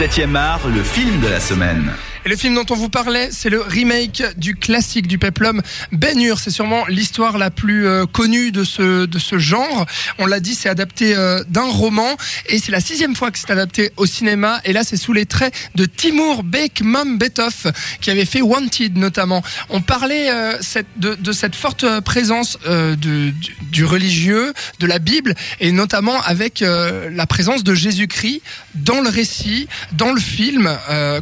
7e art, le film de la semaine. Et le film dont on vous parlait, c'est le remake du classique du peplum Ben Hur. C'est sûrement l'histoire la plus euh, connue de ce, de ce genre. On l'a dit, c'est adapté euh, d'un roman et c'est la sixième fois que c'est adapté au cinéma. Et là, c'est sous les traits de Timur Bekmambetov qui avait fait Wanted notamment. On parlait euh, de, cette forte présence du, du, religieux, de la Bible et notamment avec la présence de Jésus-Christ dans le récit, dans le film,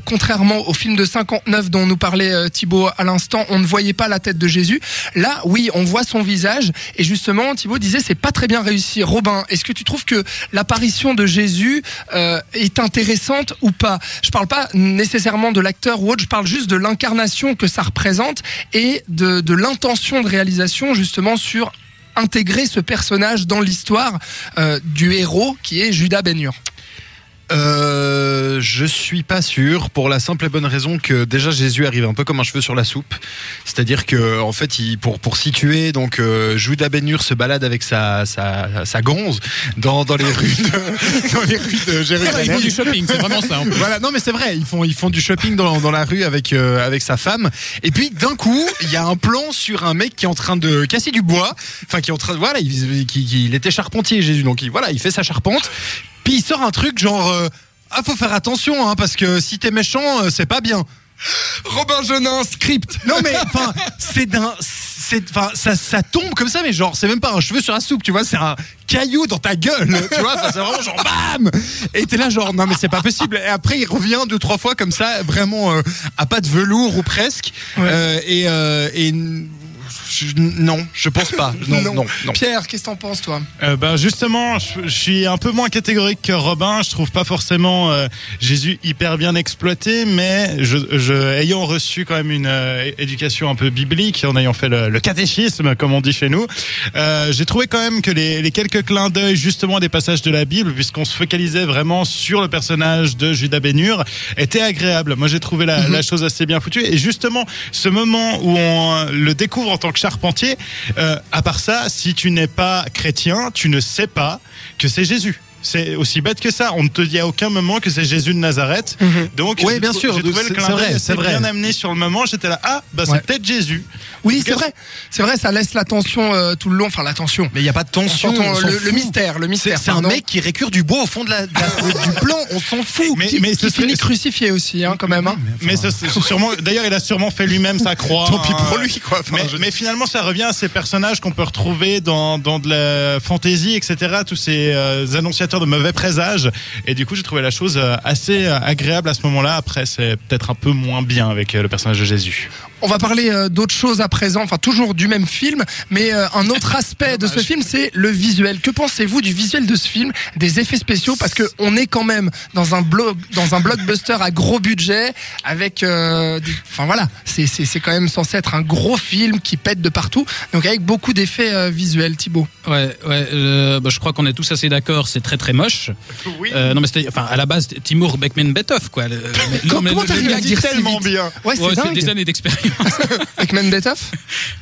contrairement au film de 59 dont nous parlait euh, Thibaut à l'instant, on ne voyait pas la tête de Jésus. Là, oui, on voit son visage. Et justement, Thibaut disait, c'est pas très bien réussi. Robin, est-ce que tu trouves que l'apparition de Jésus euh, est intéressante ou pas? Je parle pas nécessairement de l'acteur ou autre, je parle juste de l'incarnation que ça représente et de, l'intention de réalisation justement sur intégrer ce personnage dans l'histoire euh, du héros qui est Judas Ben euh, je suis pas sûr pour la simple et bonne raison que déjà Jésus arrive un peu comme un cheveu sur la soupe, c'est-à-dire que en fait, il, pour pour situer donc euh, Judas Ben se balade avec sa sa, sa gonze dans, dans les rues de, dans les rues de Jérusalem. Ils font du shopping, c'est vraiment ça. En plus. Voilà, non mais c'est vrai, ils font ils font du shopping dans, dans la rue avec euh, avec sa femme et puis d'un coup, il y a un plan sur un mec qui est en train de casser du bois, enfin qui est en train de voilà, il, qui, il était charpentier Jésus donc il, voilà, il fait sa charpente puis il sort un truc genre euh, ah faut faire attention hein, parce que si t'es méchant euh, c'est pas bien. Robin Genin script. Non mais enfin c'est d'un c'est enfin ça, ça tombe comme ça mais genre c'est même pas un cheveu sur la soupe tu vois c'est un caillou dans ta gueule tu vois c'est vraiment genre bam et t'es là genre non mais c'est pas possible et après il revient deux trois fois comme ça vraiment euh, à pas de velours ou presque Ouais. Euh, et, euh, et je- non je pense pas non non, non. Pierre, qu'est-ce que t'en penses toi? Euh, ben justement, je, je suis un peu moins catégorique que Robin. Je trouve pas forcément euh, Jésus hyper bien exploité, mais je, je, ayant reçu quand même une euh, éducation un peu biblique, en ayant fait le, le catéchisme, comme on dit chez nous, euh, j'ai trouvé quand même que les, les quelques clins d'œil justement à des passages de la Bible, puisqu'on se focalisait vraiment sur le personnage de Judas Bénur, étaient agréables. Moi, j'ai trouvé la, la chose assez bien foutue. Et justement, ce moment où on le découvre en tant que euh, à part ça, si tu n'es pas chrétien, tu ne sais pas que c'est Jésus. C'est aussi bête que ça. On ne te dit à aucun moment que c'est Jésus de Nazareth. Donc, Oui, j'ai bien sûr, J'ai trouvé le clin d'œil vrai. bien amené sur le moment. J'étais là, ah, bah Ouais. c'est peut-être Jésus. Oui, c'est vrai. C'est vrai, ça laisse la tension euh, tout le long. Enfin, la tension. mais il y a pas de On tension on le, mystère, le C'est mystère. c'est un mec qui récure du bois au fond de la, de la- du plan, on s'en fout. Mais- qui, mais qui ce serait- finit crucifié aussi, hein, quand même. Hein. Mais ce- sûrement, d'ailleurs, il a sûrement fait lui-même sa croix. Tant pis pour hein. lui, quoi. Enfin, Mais, je- mais finalement, ça revient à ces personnages qu'on peut retrouver dans, dans de la fantaisie, etc. Tous ces euh, annonciateurs de mauvais présages. Et du coup, j'ai trouvé la chose euh, assez euh, agréable à ce moment-là. Après, c'est peut-être un peu moins bien avec euh, le personnage de Jésus. On va parler euh, d'autre chose à présent, enfin toujours du même film, mais euh, un autre aspect de ce film, c'est le visuel. Que pensez-vous du visuel de ce film, des effets spéciaux? Parce que on est quand même dans un blog, dans un blockbuster à gros budget, avec, euh, des- enfin voilà, c'est c'est c'est quand même censé être un gros film qui pète de partout, donc avec beaucoup d'effets euh, visuels. Thibaut. Ouais, ouais. euh, bah, je crois qu'on est tous assez d'accord. C'est très très moche. Oui. Euh, non mais c'était, enfin à la base Timur Bekmambetov quoi. Le- mais- non, mais comment le- t'arrives à dire si tellement vite? bien. Ouais, c'est Ouais, c'est dingue. des années d'expérience. Avec Mendetov.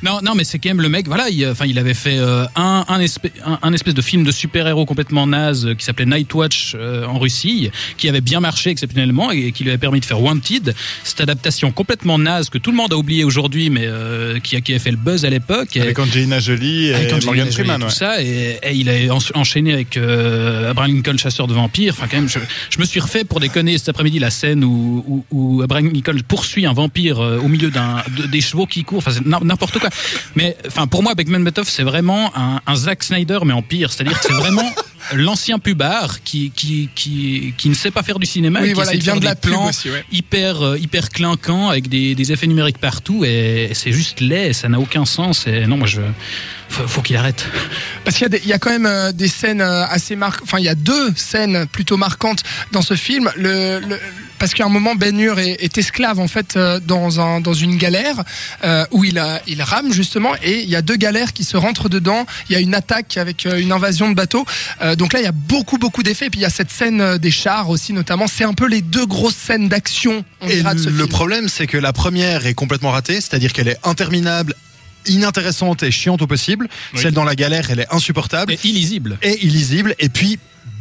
non, non, mais c'est quand même le mec. Voilà, il, enfin, il avait fait euh, un, un, espèce, un, un espèce de film de super-héros complètement naze euh, qui s'appelait Nightwatch euh, en Russie, qui avait bien marché exceptionnellement et qui lui avait permis de faire Wanted. Cette adaptation complètement naze que tout le monde a oublié aujourd'hui, mais euh, qui, a, qui a fait le buzz à l'époque. Avec Angelina Jolie et avec Angelina Morgan Jolie et Freeman. tout ouais. ça et, et il a en- enchaîné avec euh, Abraham Lincoln chasseur de vampires enfin quand même je, je me suis refait pour déconner cet après-midi la scène où, où, où Abraham Lincoln poursuit un vampire euh, au milieu d'un de- des chevaux qui courent enfin n'importe quoi mais enfin pour moi Beckman Betoff c'est vraiment un, un Zack Snyder mais en pire c'est-à-dire que c'est vraiment l'ancien pubard qui, qui, qui, qui ne sait pas faire du cinéma et Oui, qui voilà, il vient de la ouais. hyper euh, hyper clinquants avec des, des effets numériques partout et c'est juste laid ça n'a aucun sens et non moi je faut, faut qu'il arrête Parce qu'il y, a y quand même euh, des scènes euh, assez marquantes. Enfin, il y a deux scènes plutôt marquantes dans ce film. Le, le- parce qu'à un moment, Ben Hur est, est esclave en fait euh, dans, un, dans une galère euh, où il, a, il rame justement et il y a deux galères qui se rentrent dedans. Il y a une attaque avec euh, une invasion de bateaux. Euh, donc là, il y a beaucoup beaucoup d'effets. Et puis il y a cette scène euh, des chars aussi notamment. C'est un peu les deux grosses scènes d'action. on Et dira, de ce le film. problème, c'est que la première est complètement ratée, c'est-à-dire qu'elle est interminable inintéressante et chiante au possible. Oui. Celle dans la galère, elle est insupportable Et illisible. et illisible. Et puis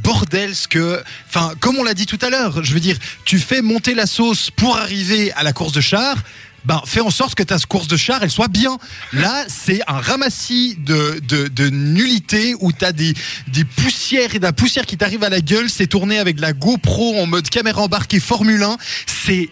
bordel ce que enfin comme on l'a dit tout à l'heure je veux dire tu fais monter la sauce pour arriver à la course de char ben, fais en sorte que ta course de char, elle soit bien. Là, c'est un ramassis de, de, de nullité où t'as des, des poussières et de la poussière qui t'arrive à la gueule. C'est tourné avec de la GoPro en mode caméra embarquée Formule 1. C'est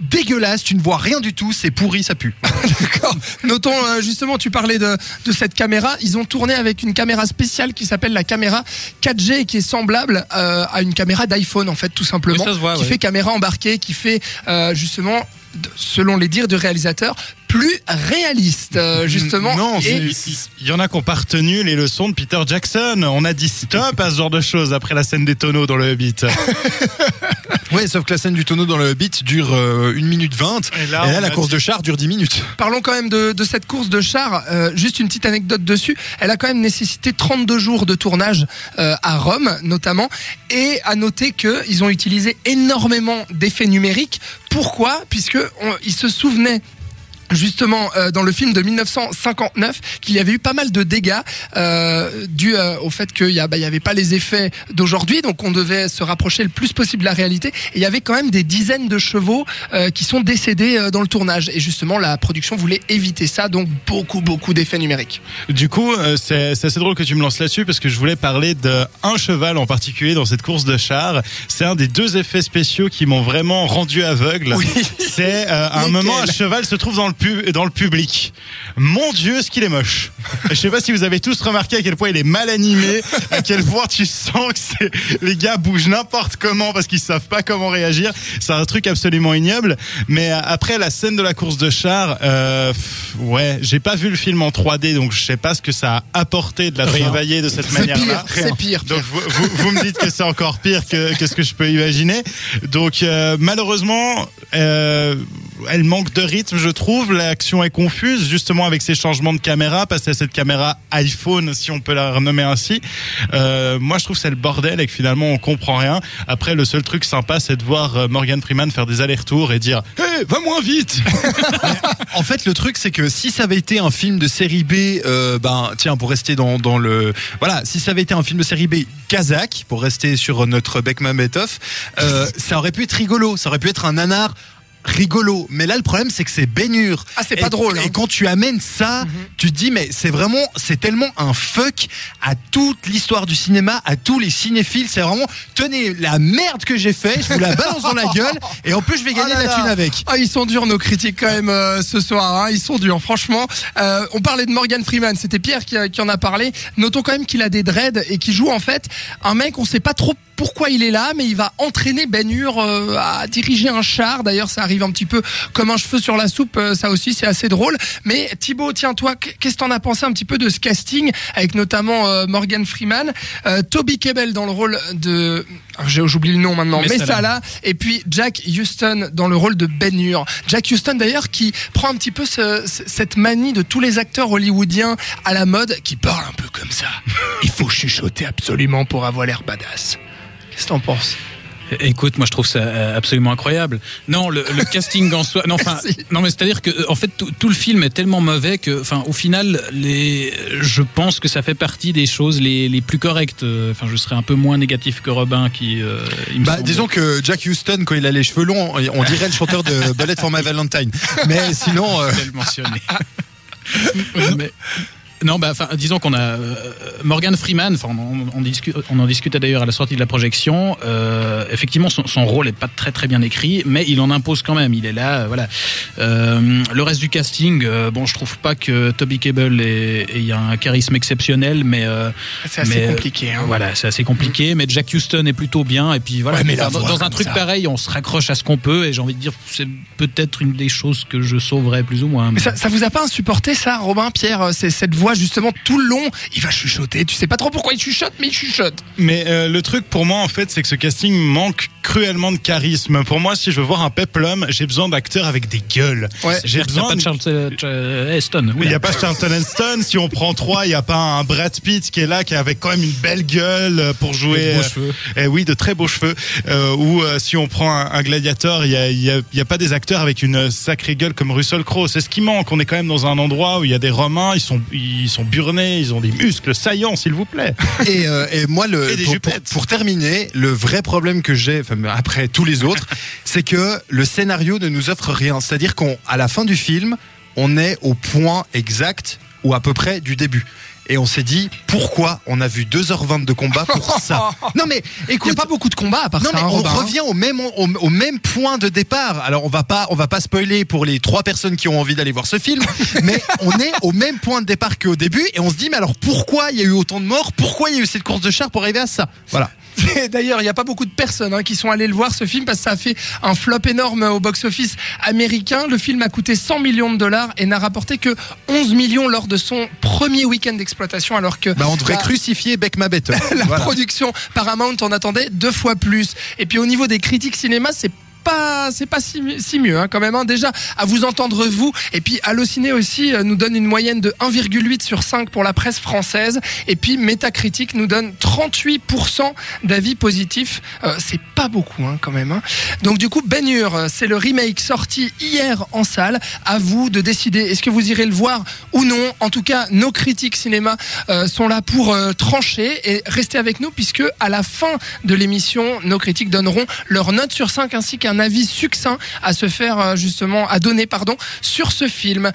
dégueulasse, tu ne vois rien du tout, c'est pourri, ça pue. D'accord. Notons euh, justement, tu parlais de, de cette caméra. Ils ont tourné avec une caméra spéciale qui s'appelle la caméra 4G et qui est semblable euh, à une caméra d'iPhone en fait, tout simplement. Oui, ça se voit, qui ouais. fait caméra embarquée, qui fait euh, justement, selon les dires du réalisateur, plus réaliste euh, justement. Non, Et- Il y en a qui ont pas retenu les leçons de Peter Jackson. On a dit stop à ce genre de choses après la scène des tonneaux dans le Hobbit. Ouais, sauf que la scène du tonneau dans le beat dure euh, 1 minute 20. Et Et là, la a course dit- de char dure 10 minutes. Parlons quand même de, de cette course de char. Euh, juste une petite anecdote dessus. Elle a quand même nécessité 32 jours de tournage euh, à Rome, notamment. Et à noter qu'ils ont utilisé énormément d'effets numériques. Pourquoi? Puisque on- ils se souvenaient justement euh, dans le film de 1959 qu'il y avait eu pas mal de dégâts euh, dus euh, au fait qu'il y, bah, y avait pas les effets d'aujourd'hui donc on devait se rapprocher le plus possible de la réalité. Et il y avait quand même des dizaines de chevaux euh, qui sont décédés euh, dans le tournage. Et justement la production voulait éviter ça donc beaucoup beaucoup d'effets numériques. Du coup, euh, c'est c'est assez drôle que tu me lances là-dessus parce que je voulais parler d'un cheval en particulier dans cette course de char. C'est un des deux effets spéciaux qui m'ont vraiment rendu aveugle. C'est euh, à un moment un cheval se trouve dans le dans le public. Mon Dieu, ce qu'il est moche. Je sais pas si vous avez tous remarqué à quel point il est mal animé, à quel point tu sens que c'est les gars bougent n'importe comment parce qu'ils savent pas comment réagir. C'est un truc absolument ignoble. Mais euh, après la scène de la course de char, euh, ouais, j'ai pas vu le film en 3D, donc je sais pas ce que ça a apporté de la travailler de cette manière-là. c'est pire, Donc vous, vous, vous me dites que c'est encore pire que, que ce que je peux imaginer. Donc euh, malheureusement, euh, elle manque de rythme, je trouve. L'action est confuse, justement avec ces changements de caméra, passer à cette caméra iPhone, si on peut la renommer ainsi. Euh, moi, je trouve que c'est le bordel et que finalement on comprend rien. Après, le seul truc sympa, c'est de voir euh, Morgan Freeman faire des allers-retours et dire "Hé, va moins vite." En fait, le truc, c'est que si ça avait été un film de série B, euh, ben, tiens, pour rester dans, dans le, voilà, si ça avait été un film de série B kazakh, pour rester sur notre Beckman Betov, euh, ça aurait pu être rigolo, ça aurait pu être un nanar rigolo. Mais là, le problème, c'est que c'est baignure. Ah, c'est pas Et- drôle, hein. Et quand tu amènes ça, tu te dis, mais c'est vraiment, c'est tellement un fuck à toute l'histoire du cinéma, à tous les cinéphiles. C'est vraiment, tenez, la merde que j'ai fait, je vous la balance dans la gueule, et en plus, je vais gagner Ah là de la thune avec. Ah, ils sont durs nos critiques quand même euh, ce soir. Hein. Ils sont durs, franchement. Euh, on parlait de Morgan Freeman. C'était Pierre qui, qui en a parlé. Notons quand même qu'il a des dreads et qu'il joue en fait un mec. On sait pas trop pourquoi il est là, mais il va entraîner Ben Hur euh, à diriger un char. D'ailleurs, ça arrive un petit peu comme un cheveu sur la soupe. euh, ça aussi, c'est assez drôle. Mais Thibaut, tiens toi, qu'est-ce que t'en as pensé un petit peu de ce casting avec notamment euh, Morgan Freeman, Toby Kebbell dans le rôle de, j'ai j'oublie le nom maintenant, Messala. Messala, et puis Jack Houston dans le rôle de Ben Hur. Jack Houston d'ailleurs qui prend un petit peu ce- ce- cette manie de tous les acteurs hollywoodiens à la mode qui parlent un peu comme ça. Il faut chuchoter absolument pour avoir l'air badass. Qu'est-ce que t'en penses? Écoute, moi je trouve ça euh, absolument incroyable. Non, le, le casting en soi. Non, enfin, Merci. non, mais c'est-à-dire que en fait tout, tout le film est tellement mauvais que, enfin, au final, les, je pense que ça fait partie des choses les, les plus correctes. Euh, Enfin, je serais un peu moins négatif que Robin qui. euh, il me Bah, semble. disons que Jack Houston, quand il a les cheveux longs, on dirait le chanteur de Bullet for My Valentine. Mais sinon, euh, Je vais le mentionner. Mais- non, bah, disons qu'on a euh, Morgan Freeman. Enfin, on, on, discute, on en discutait d'ailleurs à la sortie de la projection. Euh, effectivement, son, son rôle est pas très très bien écrit, mais il en impose quand même. Il est là, euh, voilà. Euh, le reste du casting, euh, bon, je trouve pas que Toby Cable ait, ait un charisme exceptionnel, mais euh, C'est assez compliqué. Hein. voilà, c'est assez compliqué. Mais Jack Houston est plutôt bien. Et puis voilà, Ouais, mais dans, voix dans un truc ça. pareil, on se raccroche à ce qu'on peut. Et j'ai envie de dire, c'est peut-être une des choses que je sauverais plus ou moins. Mais ça, ça vous a pas insupporté ça, Robin, Pierre, c'est cette voix voit justement tout le long, il va chuchoter. Tu sais pas trop pourquoi il chuchote, mais il chuchote. Mais euh, le truc pour moi, en fait, c'est que ce casting manque cruellement de charisme. Pour moi, si je veux voir un peplum, j'ai besoin d'acteurs avec des gueules. Ouais. J'ai Il n'y a besoin pas de Charlton euh, Heston. Il n'y a pas Charlton Heston. Si on prend trois, il n'y a pas un Brad Pitt qui est là, qui avait quand même une belle gueule euh, pour jouer. De beaux euh, cheveux. Eh oui, de très beaux cheveux. Euh, ou euh, si on prend un, un gladiateur, il y a, il y a- y a pas des acteurs avec une sacrée gueule comme Russell Crowe. C'est ce qui manque. On est quand même dans un endroit où il y a des Romains, ils sont, ils sont burnés, ils ont des muscles saillants, s'il vous plaît. Et, euh, et moi, le, Et pour, pour- jupettes. pour terminer, le vrai problème que j'ai, enfin, après tous les autres, c'est que le scénario ne nous offre rien. C'est-à-dire qu'à la fin du film, on est au point exact ou à peu près du début. Et on s'est dit, pourquoi on a vu 2h20 de combat pour ça Non mais Il n'y écoute, a pas beaucoup de combats à part non ça. mais hein, on Robin, hein. revient au même au, au même point de départ. Alors on va pas on va pas spoiler pour les trois personnes qui ont envie d'aller voir ce film, mais on est au même point de départ qu'au début et on se dit mais alors pourquoi il y a eu autant de morts? Pourquoi il y a eu cette course de chars pour arriver à ça? Voilà. D'ailleurs, il n'y a pas beaucoup de personnes hein, qui sont allées le voir ce film parce que ça a fait un flop énorme au box-office américain. Le film a coûté 100 millions de dollars et n'a rapporté que 11 millions lors de son premier week-end d'exploitation, alors que Bah on devrait la- crucifier Beck Mabette. la Voilà. production Paramount en attendait deux fois plus. Et puis au niveau des critiques cinéma, c'est pas c'est pas si, mieux hein, quand même hein. déjà à vous entendre vous. Et puis Allociné aussi euh, nous donne une moyenne de 1,8 sur 5 pour la presse française. Et puis Metacritic nous donne 38% d'avis positifs. Euh, c'est pas beaucoup hein, quand même donc du coup Ben Hur euh, c'est le remake sorti hier en salle. À vous de décider est-ce que vous irez le voir ou non. En tout cas nos critiques cinéma sont là pour trancher et restez avec nous puisque à la fin de l'émission nos critiques donneront leur note sur 5 ainsi qu'un avis succinct à se faire euh, justement à donner pardon sur ce film